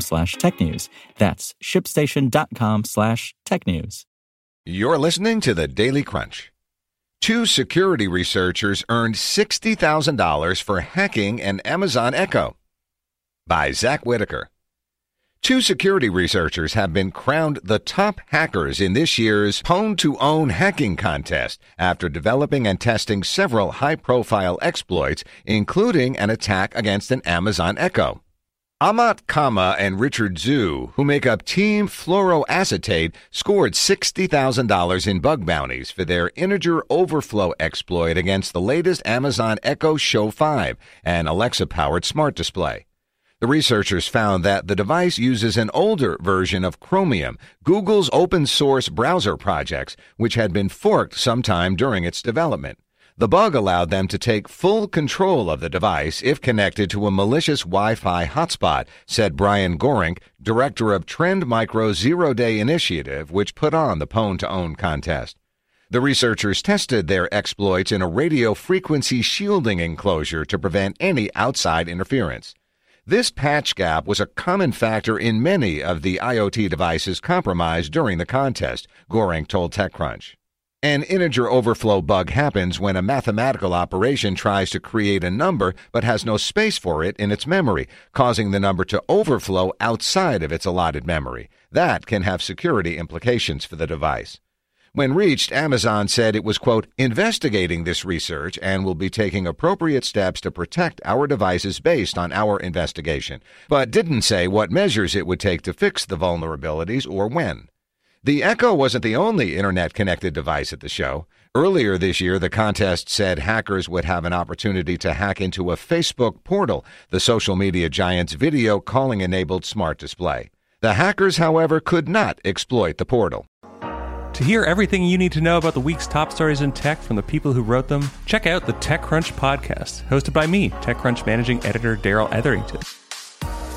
slash tech news. That's shipstation.com slash tech news. You're listening to the Daily Crunch. Two security researchers earned $60,000 for hacking an Amazon Echo. By Zack Whittaker. Two security researchers have been crowned the top hackers in this year's Pwn2Own hacking contest after developing and testing several high profile exploits, including an attack against an Amazon Echo. Amat Cama and Richard Zhu, who make up Team Fluoroacetate, scored $60,000 in bug bounties for their integer overflow exploit against the latest Amazon Echo Show 5, an Alexa powered smart display. The researchers found that the device uses an older version of Chromium, Google's open source browser projects, which had been forked sometime during its development. The bug allowed them to take full control of the device if connected to a malicious Wi Fi hotspot, said Brian Gorenc, director of Trend Micro Zero Day Initiative, which put on the Pwn2Own contest. The researchers tested their exploits in a radio frequency shielding enclosure to prevent any outside interference. This patch gap was a common factor in many of the IoT devices compromised during the contest, Gorenc told TechCrunch. An integer overflow bug happens when a mathematical operation tries to create a number but has no space for it in its memory, causing the number to overflow outside of its allotted memory. That can have security implications for the device. When reached, Amazon said it was, quote, investigating this research and will be taking appropriate steps to protect our devices based on our investigation, but didn't say what measures it would take to fix the vulnerabilities or when. The Echo wasn't the only internet connected device at the show. Earlier this year, the contest said hackers would have an opportunity to hack into a Facebook portal, the social media giant's video calling enabled smart display. The hackers, however, could not exploit the portal. To hear everything you need to know about the week's top stories in tech from the people who wrote them, check out the TechCrunch podcast, hosted by me, TechCrunch managing editor Darrell Etherington.